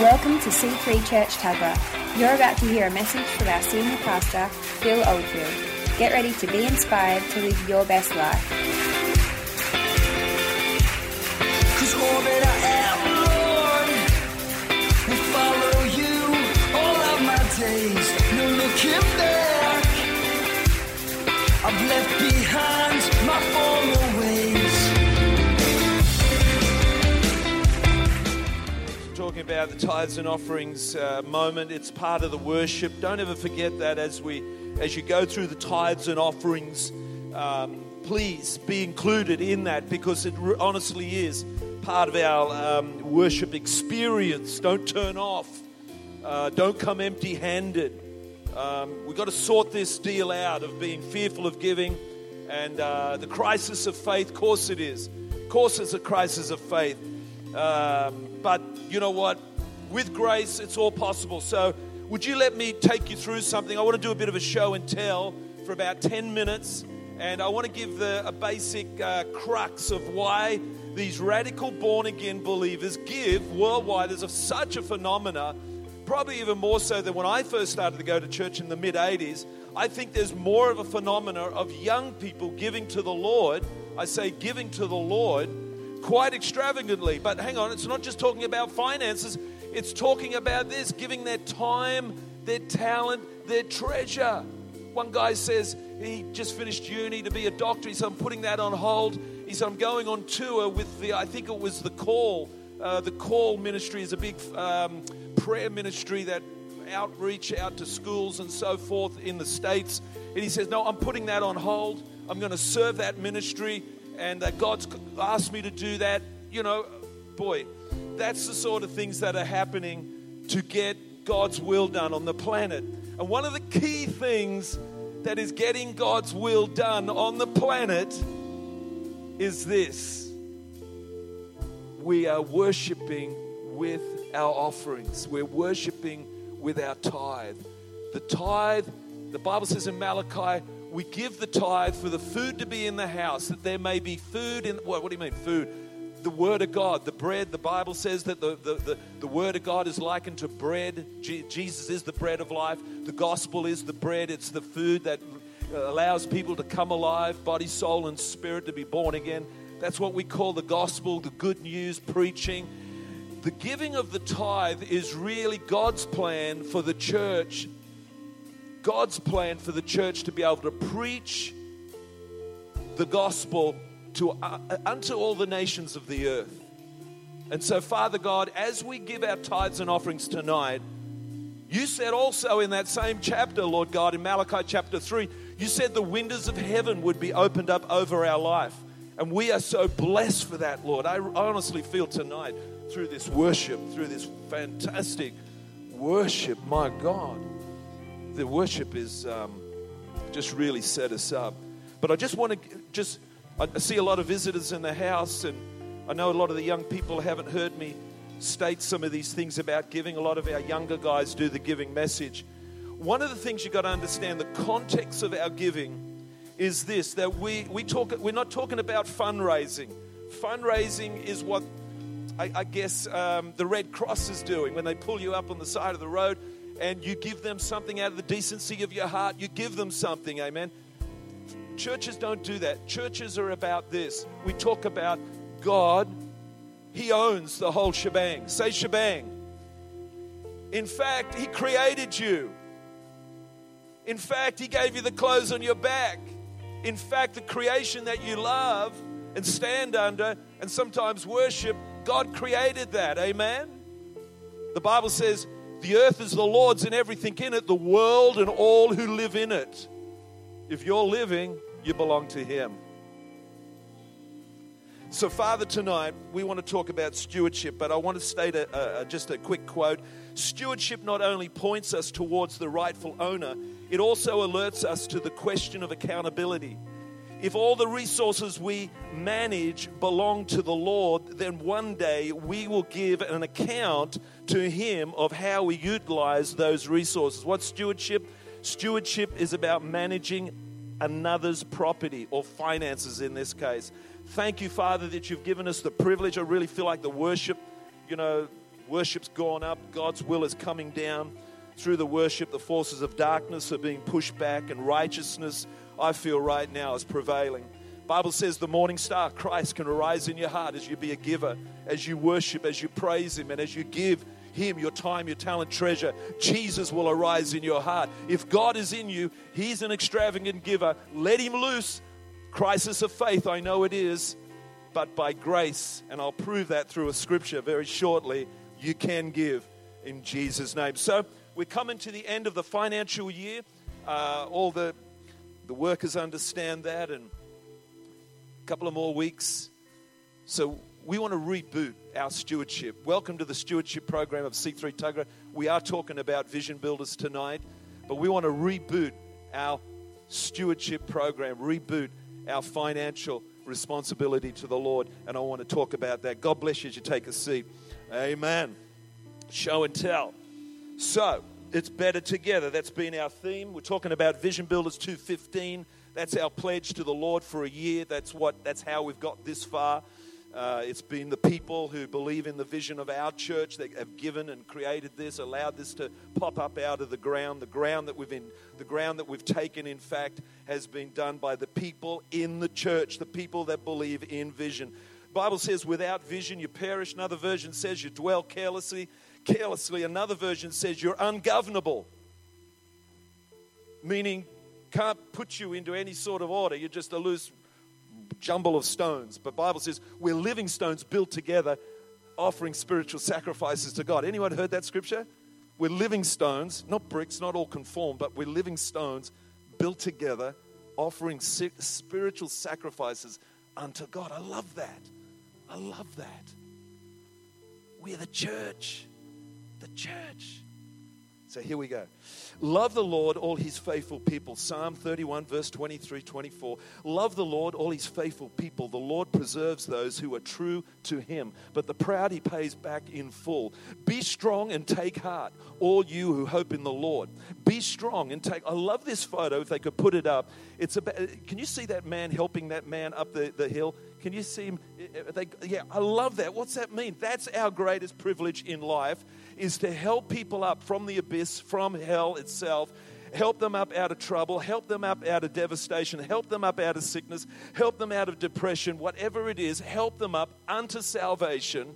Welcome to C3 Church Tuggerah. You're about to hear a message from our senior pastor, Phil Oldfield. Get ready to be inspired to live your best life. Left behind about the tithes and offerings uh, moment. It's part of the worship. Don't ever forget that as we, as you go through the tithes and offerings, um, please be included in that because it re- honestly is part of our um, worship experience. Don't turn off. Uh, don't come empty-handed. Um, we've got to sort this deal out of being fearful of giving and uh, the crisis of faith. Course it is. Course it's a crisis of faith. Um, but you know what? With grace, it's all possible. So, would you let me take you through something? I want to do a bit of a show and tell for about 10 minutes. And I want to give the, a basic uh, crux of why these radical born again believers give worldwide. There's a, such a phenomena, probably even more so than when I first started to go to church in the mid 80s. I think there's more of a phenomena of young people giving to the Lord. I say giving to the Lord quite extravagantly. But hang on, it's not just talking about finances, it's talking about this giving their time, their talent, their treasure. One guy says he just finished uni to be a doctor. He said, I'm putting that on hold. He said, I'm going on tour with the, I think it was the Call. Uh, the Call ministry is a big um, prayer ministry that outreach out to schools and so forth in the States. And he says, No, I'm putting that on hold. I'm going to serve that ministry and uh, God's asked me to do that. You know, boy, that's the sort of things that are happening to get God's will done on the planet. And one of the key things that is getting God's will done on the planet is this we are worshiping with our offerings, we're worshiping with our tithe. The tithe, the Bible says in Malachi, we give the tithe for the food to be in the house, that there may be food in. What, what do you mean, food? The Word of God, the bread. The Bible says that the, the, the, the Word of God is likened to bread. Je- Jesus is the bread of life. The gospel is the bread, it's the food that uh, allows people to come alive, body, soul, and spirit to be born again. That's what we call the gospel, the good news preaching. The giving of the tithe is really God's plan for the church God's plan for the church to be able to preach the gospel to uh, unto all the nations of the earth. And so, Father God, as we give our tithes and offerings tonight, you said also in that same chapter, Lord God, in Malachi chapter 3, you said the windows of heaven would be opened up over our life. And we are so blessed for that, Lord. I honestly feel tonight through this worship, through this fantastic worship, my God, the worship is um, just really set us up. But I just want to just, I see a lot of visitors in the house, and I know a lot of the young people haven't heard me state some of these things about giving. A lot of our younger guys do the giving message. One of the things you've got to understand the context of our giving is this that we, we talk, we're not talking about fundraising. Fundraising is what I, I guess um, the Red Cross is doing when they pull you up on the side of the road and you give them something out of the decency of your heart. You give them something, amen. Churches don't do that. Churches are about this. We talk about God, He owns the whole shebang. Say shebang. In fact, He created you. In fact, He gave you the clothes on your back. In fact, the creation that you love and stand under and sometimes worship, God created that. Amen. The Bible says, the earth is the Lord's and everything in it, the world and all who live in it. If you're living, you belong to Him. So, Father, tonight we want to talk about stewardship, but I want to state a, a, just a quick quote. Stewardship not only points us towards the rightful owner, it also alerts us to the question of accountability. If all the resources we manage belong to the Lord, then one day we will give an account to Him of how we utilize those resources. What's stewardship? Stewardship is about managing another's property or finances in this case. Thank you, Father, that you've given us the privilege. I really feel like the worship, you know, Worship's gone up. God's will is coming down. Through the worship, the forces of darkness are being pushed back, and righteousness, I feel right now, is prevailing. Bible says the morning star, Christ, can arise in your heart as you be a giver, as you worship, as you praise Him, and as you give Him your time, your talent, treasure. Jesus will arise in your heart. If God is in you, He's an extravagant giver. Let Him loose. Crisis of faith, I know it is, but by grace, and I'll prove that through a scripture very shortly, you can give in Jesus' name. So we're coming to the end of the financial year. Uh, all the the workers understand that, and a couple of more weeks. So we want to reboot our stewardship. Welcome to the stewardship program of C3 Tuggerah. We are talking about vision builders tonight, but we want to reboot our stewardship program, reboot our financial responsibility to the Lord, and I want to talk about that. God bless you as you take a seat. Amen. Show and tell. So, it's better together. That's been our theme. We're talking about Vision Builders 215. That's our pledge to the Lord for a year. That's what that's how we've got this far. Uh, it's been the people who believe in the vision of our church that have given and created this, allowed this to pop up out of the ground. The ground that we've in, the ground that we've taken, in fact, has been done by the people in the church, the people that believe in vision. Bible says, "Without vision, you perish." Another version says, "You dwell carelessly." Carelessly, another version says, "You're ungovernable," meaning can't put you into any sort of order. You're just a loose jumble of stones. But Bible says we're living stones built together, offering spiritual sacrifices to God. Anyone heard that scripture? We're living stones, not bricks, not all conformed, but we're living stones built together, offering spiritual sacrifices unto God. I love that. I love that. We're the church. The church. So here we go. Love the Lord, all his faithful people. Psalm 31, verse 23, 24. Love the Lord, all his faithful people. The Lord preserves those who are true to him, but the proud he pays back in full. Be strong and take heart, all you who hope in the Lord. Be strong and take. I love this photo, if they could put it up. It's about, can you see that man helping that man up the, the hill? Can you see him? They, yeah, I love that. What's that mean? That's our greatest privilege in life is to help people up from the abyss, from hell itself, help them up out of trouble, help them up out of devastation, help them up out of sickness, help them out of depression, whatever it is, help them up unto salvation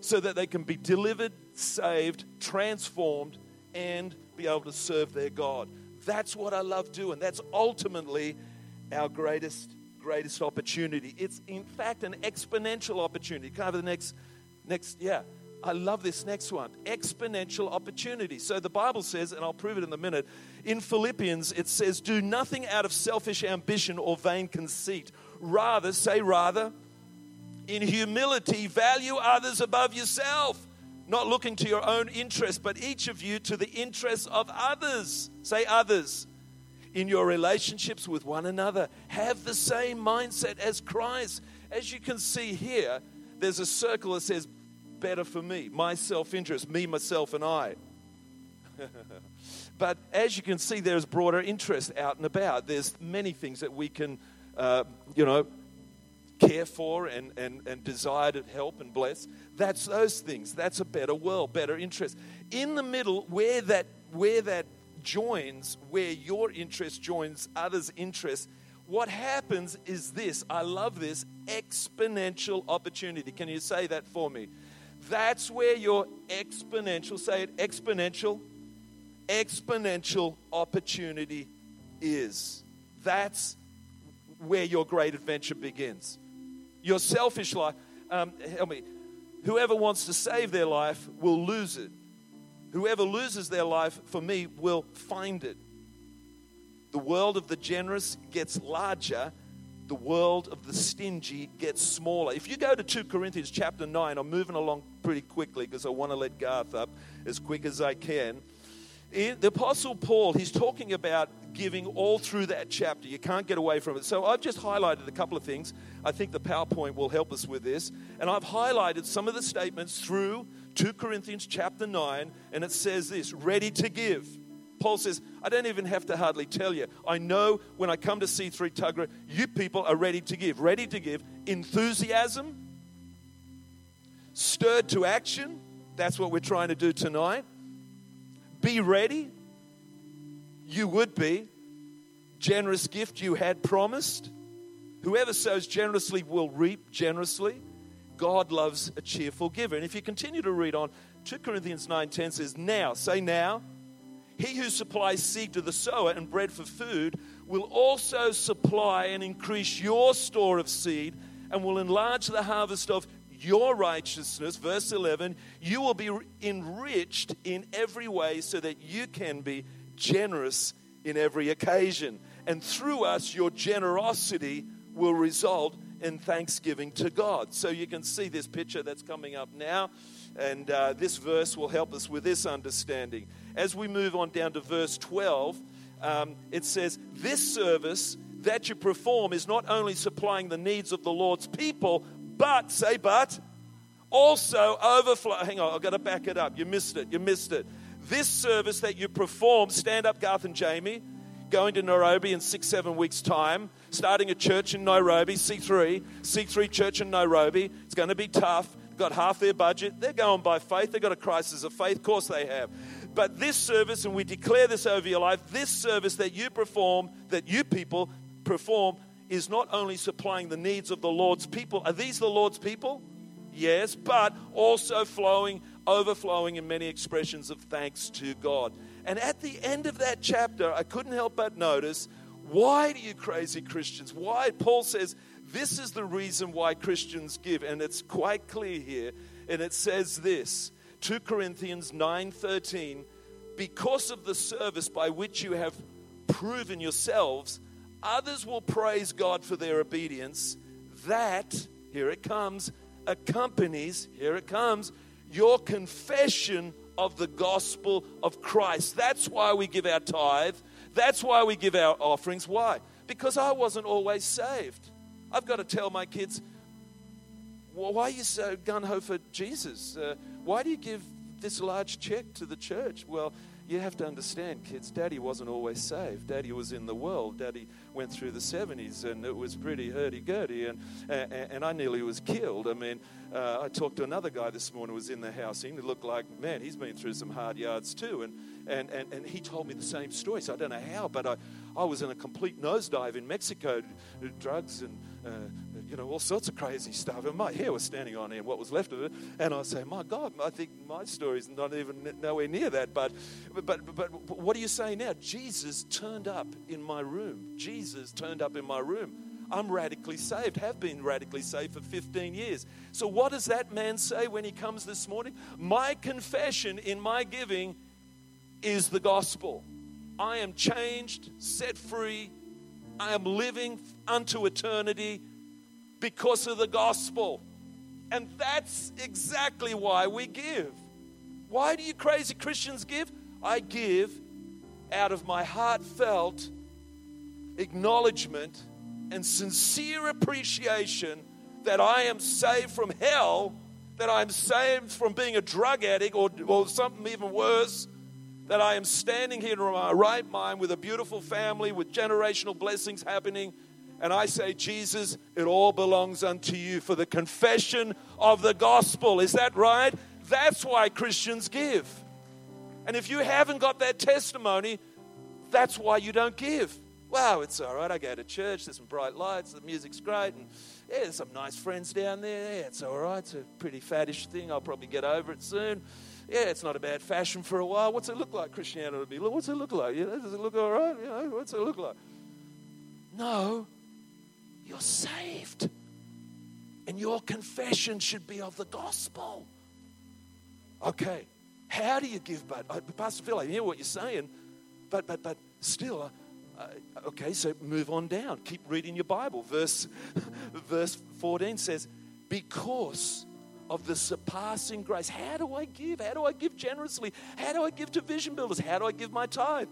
so that they can be delivered, saved, transformed, and be able to serve their God. That's what I love doing. That's ultimately our greatest, greatest opportunity. It's in fact an exponential opportunity. Can I have the next, next, yeah. I love this next one exponential opportunity. So the Bible says, and I'll prove it in a minute, in Philippians, it says, Do nothing out of selfish ambition or vain conceit. Rather, say, rather, in humility, value others above yourself, not looking to your own interest, but each of you to the interests of others. Say, others. In your relationships with one another, have the same mindset as Christ. As you can see here, there's a circle that says better for me, my self interest, me, myself, and I. but as you can see, there's broader interest out and about. There's many things that we can, uh, you know, care for and, and, and desire to help and bless. That's those things. That's a better world, better interest. In the middle, where that, where that joins, where your interest joins others' interest, what happens is this I love this exponential opportunity. Can you say that for me? That's where your exponential, say it, exponential, exponential opportunity is. That's where your great adventure begins. Your selfish life, um, help me, whoever wants to save their life will lose it. Whoever loses their life, for me, will find it. The world of the generous gets larger the world of the stingy gets smaller. If you go to 2 Corinthians chapter 9, I'm moving along pretty quickly because I want to let Garth up as quick as I can. In the Apostle Paul, he's talking about giving all through that chapter. You can't get away from it. So I've just highlighted a couple of things. I think the PowerPoint will help us with this. And I've highlighted some of the statements through 2 Corinthians chapter 9, and it says this ready to give Paul says, I don't even have to hardly tell you. I know when I come to C3 Tuggerah, you people are ready to give. Ready to give enthusiasm, stirred to action, That's what we're trying to do tonight. Be ready. You would be. Generous gift you had promised. Whoever sows generously will reap generously. God loves a cheerful giver. And if you continue to read on, 2 Corinthians 9:10 says, "Now, say now, he who supplies seed to the sower and bread for food will also supply and increase your store of seed and will enlarge the harvest of your righteousness. Verse 11, you will be enriched in every way so that you can be generous in every occasion. And through us, your generosity will result in thanksgiving to God. So you can see this picture that's coming up now. And uh, this verse will help us with this understanding. As we move on down to verse 12, um, it says, This service that you perform is not only supplying the needs of the Lord's people, but, say, but, also overflow. Hang on, I've got to back it up. You missed it. You missed it. This service that you perform, stand up, Garth and Jamie, going to Nairobi in six, seven weeks' time, starting a church in Nairobi, C3, C3 church in Nairobi. It's going to be tough. got half their budget. They're going by faith. They've got a crisis of faith. Of course they have. But this service, and we declare this over your life, this service that you perform, that you people perform, is not only supplying the needs of the Lord's people. Are these the Lord's people? Yes, but also flowing, overflowing in many expressions of thanks to God. And at the end of that chapter, I couldn't help but notice why do you crazy Christians? Why? Paul says this is the reason why Christians give, and it's quite clear here. And it says this 2 Corinthians 9:13, because of the service by which you have proven yourselves Others will praise God for their obedience. That, here it comes, accompanies, here it comes, your confession of the gospel of Christ. That's why we give our tithe. That's why we give our offerings. Why? Because I wasn't always saved. I've got to tell my kids, well, why are you so gun ho for Jesus? Uh, why do you give this large check to the church? Well, you have to understand, kids, daddy wasn't always saved. Daddy was in the world. Daddy went through the 70s and it was pretty hurdy gurdy. And, and, and I nearly was killed. I mean, uh, I talked to another guy this morning who was in the house. He looked like, man, he's been through some hard yards too. And, and, and, and he told me the same story. So I don't know how, but I, I was in a complete nosedive in Mexico, drugs and uh, you know, all sorts of crazy stuff. And my hair was standing on end, what was left of it. And I say, my God, I think my story is not even nowhere near that. But, but, but, but what do you say now? Jesus turned up in my room. Jesus turned up in my room. I'm radically saved, have been radically saved for 15 years. So, what does that man say when he comes this morning? My confession in my giving is the gospel. I am changed, set free. I am living unto eternity because of the gospel. And that's exactly why we give. Why do you crazy Christians give? I give out of my heartfelt acknowledgement and sincere appreciation that I am saved from hell, that I am saved from being a drug addict or, or something even worse, that I am standing here in my right mind with a beautiful family, with generational blessings happening. And I say, Jesus, it all belongs unto you for the confession of the gospel. Is that right? That's why Christians give. And if you haven't got that testimony, that's why you don't give. Wow, it's all right. I go to church, there's some bright lights, the music's great, and yeah, there's some nice friends down there. Yeah, it's all right. It's a pretty faddish thing. I'll probably get over it soon yeah, it's not a bad fashion for a while. What's it look like, Christianity? What's it look like? Know, does it look all right? You know, what's it look like? No, you're saved. And your confession should be of the gospel. Okay, how do you give? But uh, Pastor Phil, I hear what you're saying, but but but still, uh, uh, okay. So move on down. Keep reading your Bible. Verse verse 14 says, "Because of the surpassing grace. How do I give? How do I give generously? How do I give to vision builders? How do I give my tithe?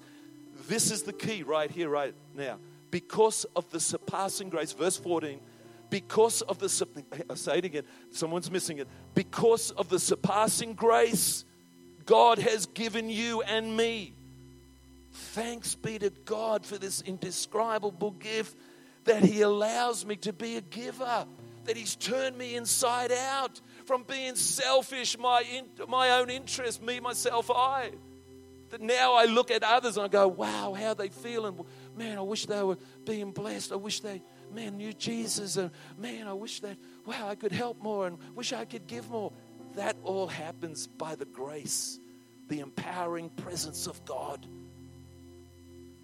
This is the key right here, right now. Because of the surpassing grace, verse 14, because of the, I'll uh, say it again, someone's missing it. Because of the surpassing grace God has given you and me. Thanks be to God for this indescribable gift that He allows me to be a giver, that He's turned me inside out from being selfish, my, in, my own interest, me, myself, I. That now I look at others and I go, wow, how they feel. And man, I wish they were being blessed. I wish they, man, knew Jesus. And man, I wish that, wow, I could help more and wish I could give more. That all happens by the grace, the empowering presence of God.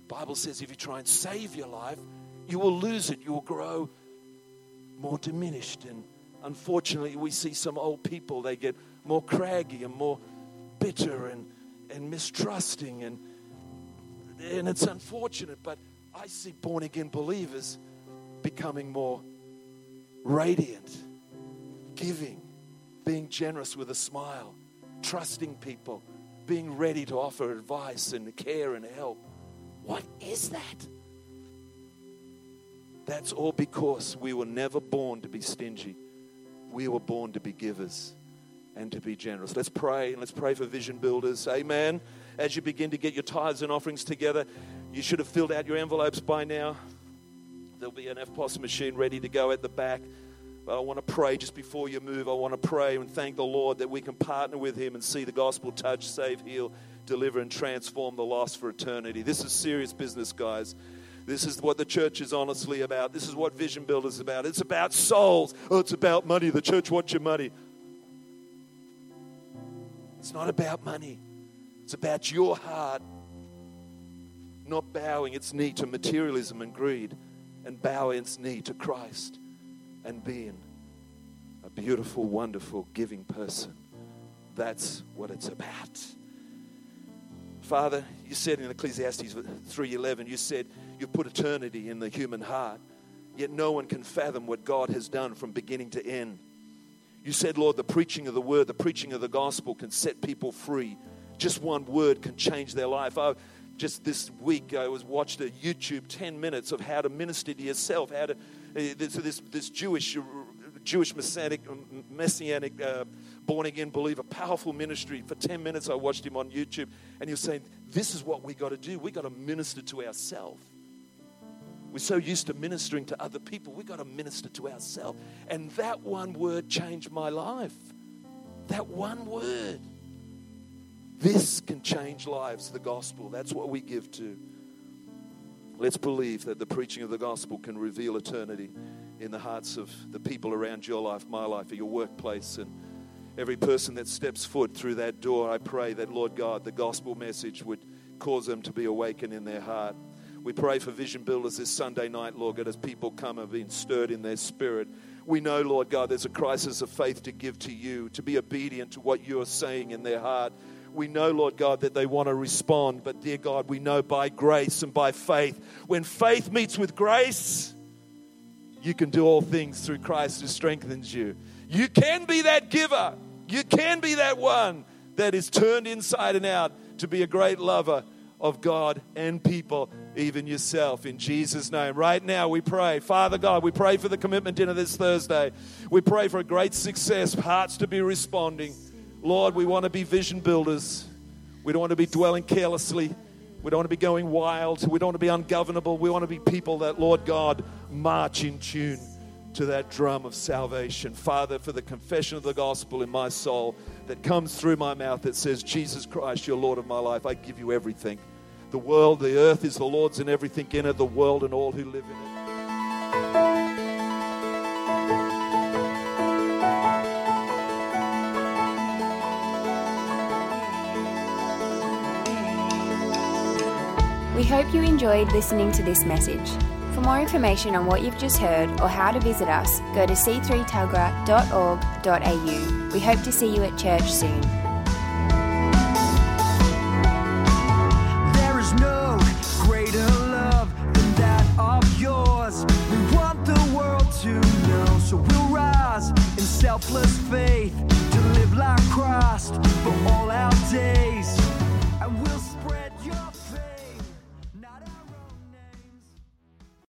Bible says if you try and save your life, you will lose it. You will grow more diminished. And unfortunately, we see some old people, they get more craggy and more bitter and, and mistrusting. And, and it's unfortunate, but I see born again believers becoming more radiant, giving, being generous with a smile, trusting people, being ready to offer advice and care and help. What is that? That's all because we were never born to be stingy. We were born to be givers and to be generous. Let's pray and let's pray for vision builders. Amen. As you begin to get your tithes and offerings together, you should have filled out your envelopes by now. There'll be an EFTPOS machine ready to go at the back. But I want to pray just before you move. I want to pray and thank the Lord that we can partner with Him and see the gospel touch, save, heal, deliver, and transform the lost for eternity. This is serious business, guys. This is what the church is honestly about. This is what Vision Builders is about. It's about souls. Oh, it's about money. The church wants your money. It's not about money, it's about your heart not bowing its knee to materialism and greed and bowing its knee to Christ and being a beautiful, wonderful, giving person. That's what it's about. Father, you said in Ecclesiastes 3:11, you said you've put eternity in the human heart, yet no one can fathom what God has done from beginning to end. You said, Lord, the preaching of the word, the preaching of the gospel can set people free. Just one word can change their life. I, just this week, I was watched a YouTube 10 minutes of how to minister to yourself, how to, uh, so this, this Jewish, Jewish messianic, messianic uh, born again believer, powerful ministry. For 10 minutes, I watched him on YouTube, and he was saying, This is what we got to do. We got to minister to ourselves. We're so used to ministering to other people, We've got to minister to ourselves. And that one word changed my life. That one word. This can change lives, the gospel. That's what we give to. Let's believe that the preaching of the gospel can reveal eternity in the hearts of the people around your life, my life, at your workplace, and every person that steps foot through that door. I pray that, Lord God, the gospel message would cause them to be awakened in their heart. We pray for vision builders this Sunday night, Lord God, as people come and being stirred in their spirit. We know, Lord God, there's a crisis of faith to give to you, to be obedient to what you are saying in their heart. We know, Lord God, that they want to respond, but dear God, we know by grace and by faith. When faith meets with grace, you can do all things through Christ who strengthens you. You can be that giver. You can be that one that is turned inside and out to be a great lover of God and people, even yourself, in Jesus' name. Right now, we pray. Father God, we pray for the commitment dinner this Thursday. We pray for a great success, hearts to be responding. Lord, we want to be vision builders. We don't want to be dwelling carelessly. We don't want to be going wild. We don't want to be ungovernable. We want to be people that, Lord God, march in tune to that drum of salvation. Father, for the confession of the gospel in my soul that comes through my mouth that says, Jesus Christ, you're Lord of my life, I give you everything. The world, the earth is the Lord's and everything in it, the world and all who live in it. We hope you enjoyed listening to this message. For more information on what you've just heard or how to visit us, go to c3tuggerah.org.au. We hope to see you at church soon.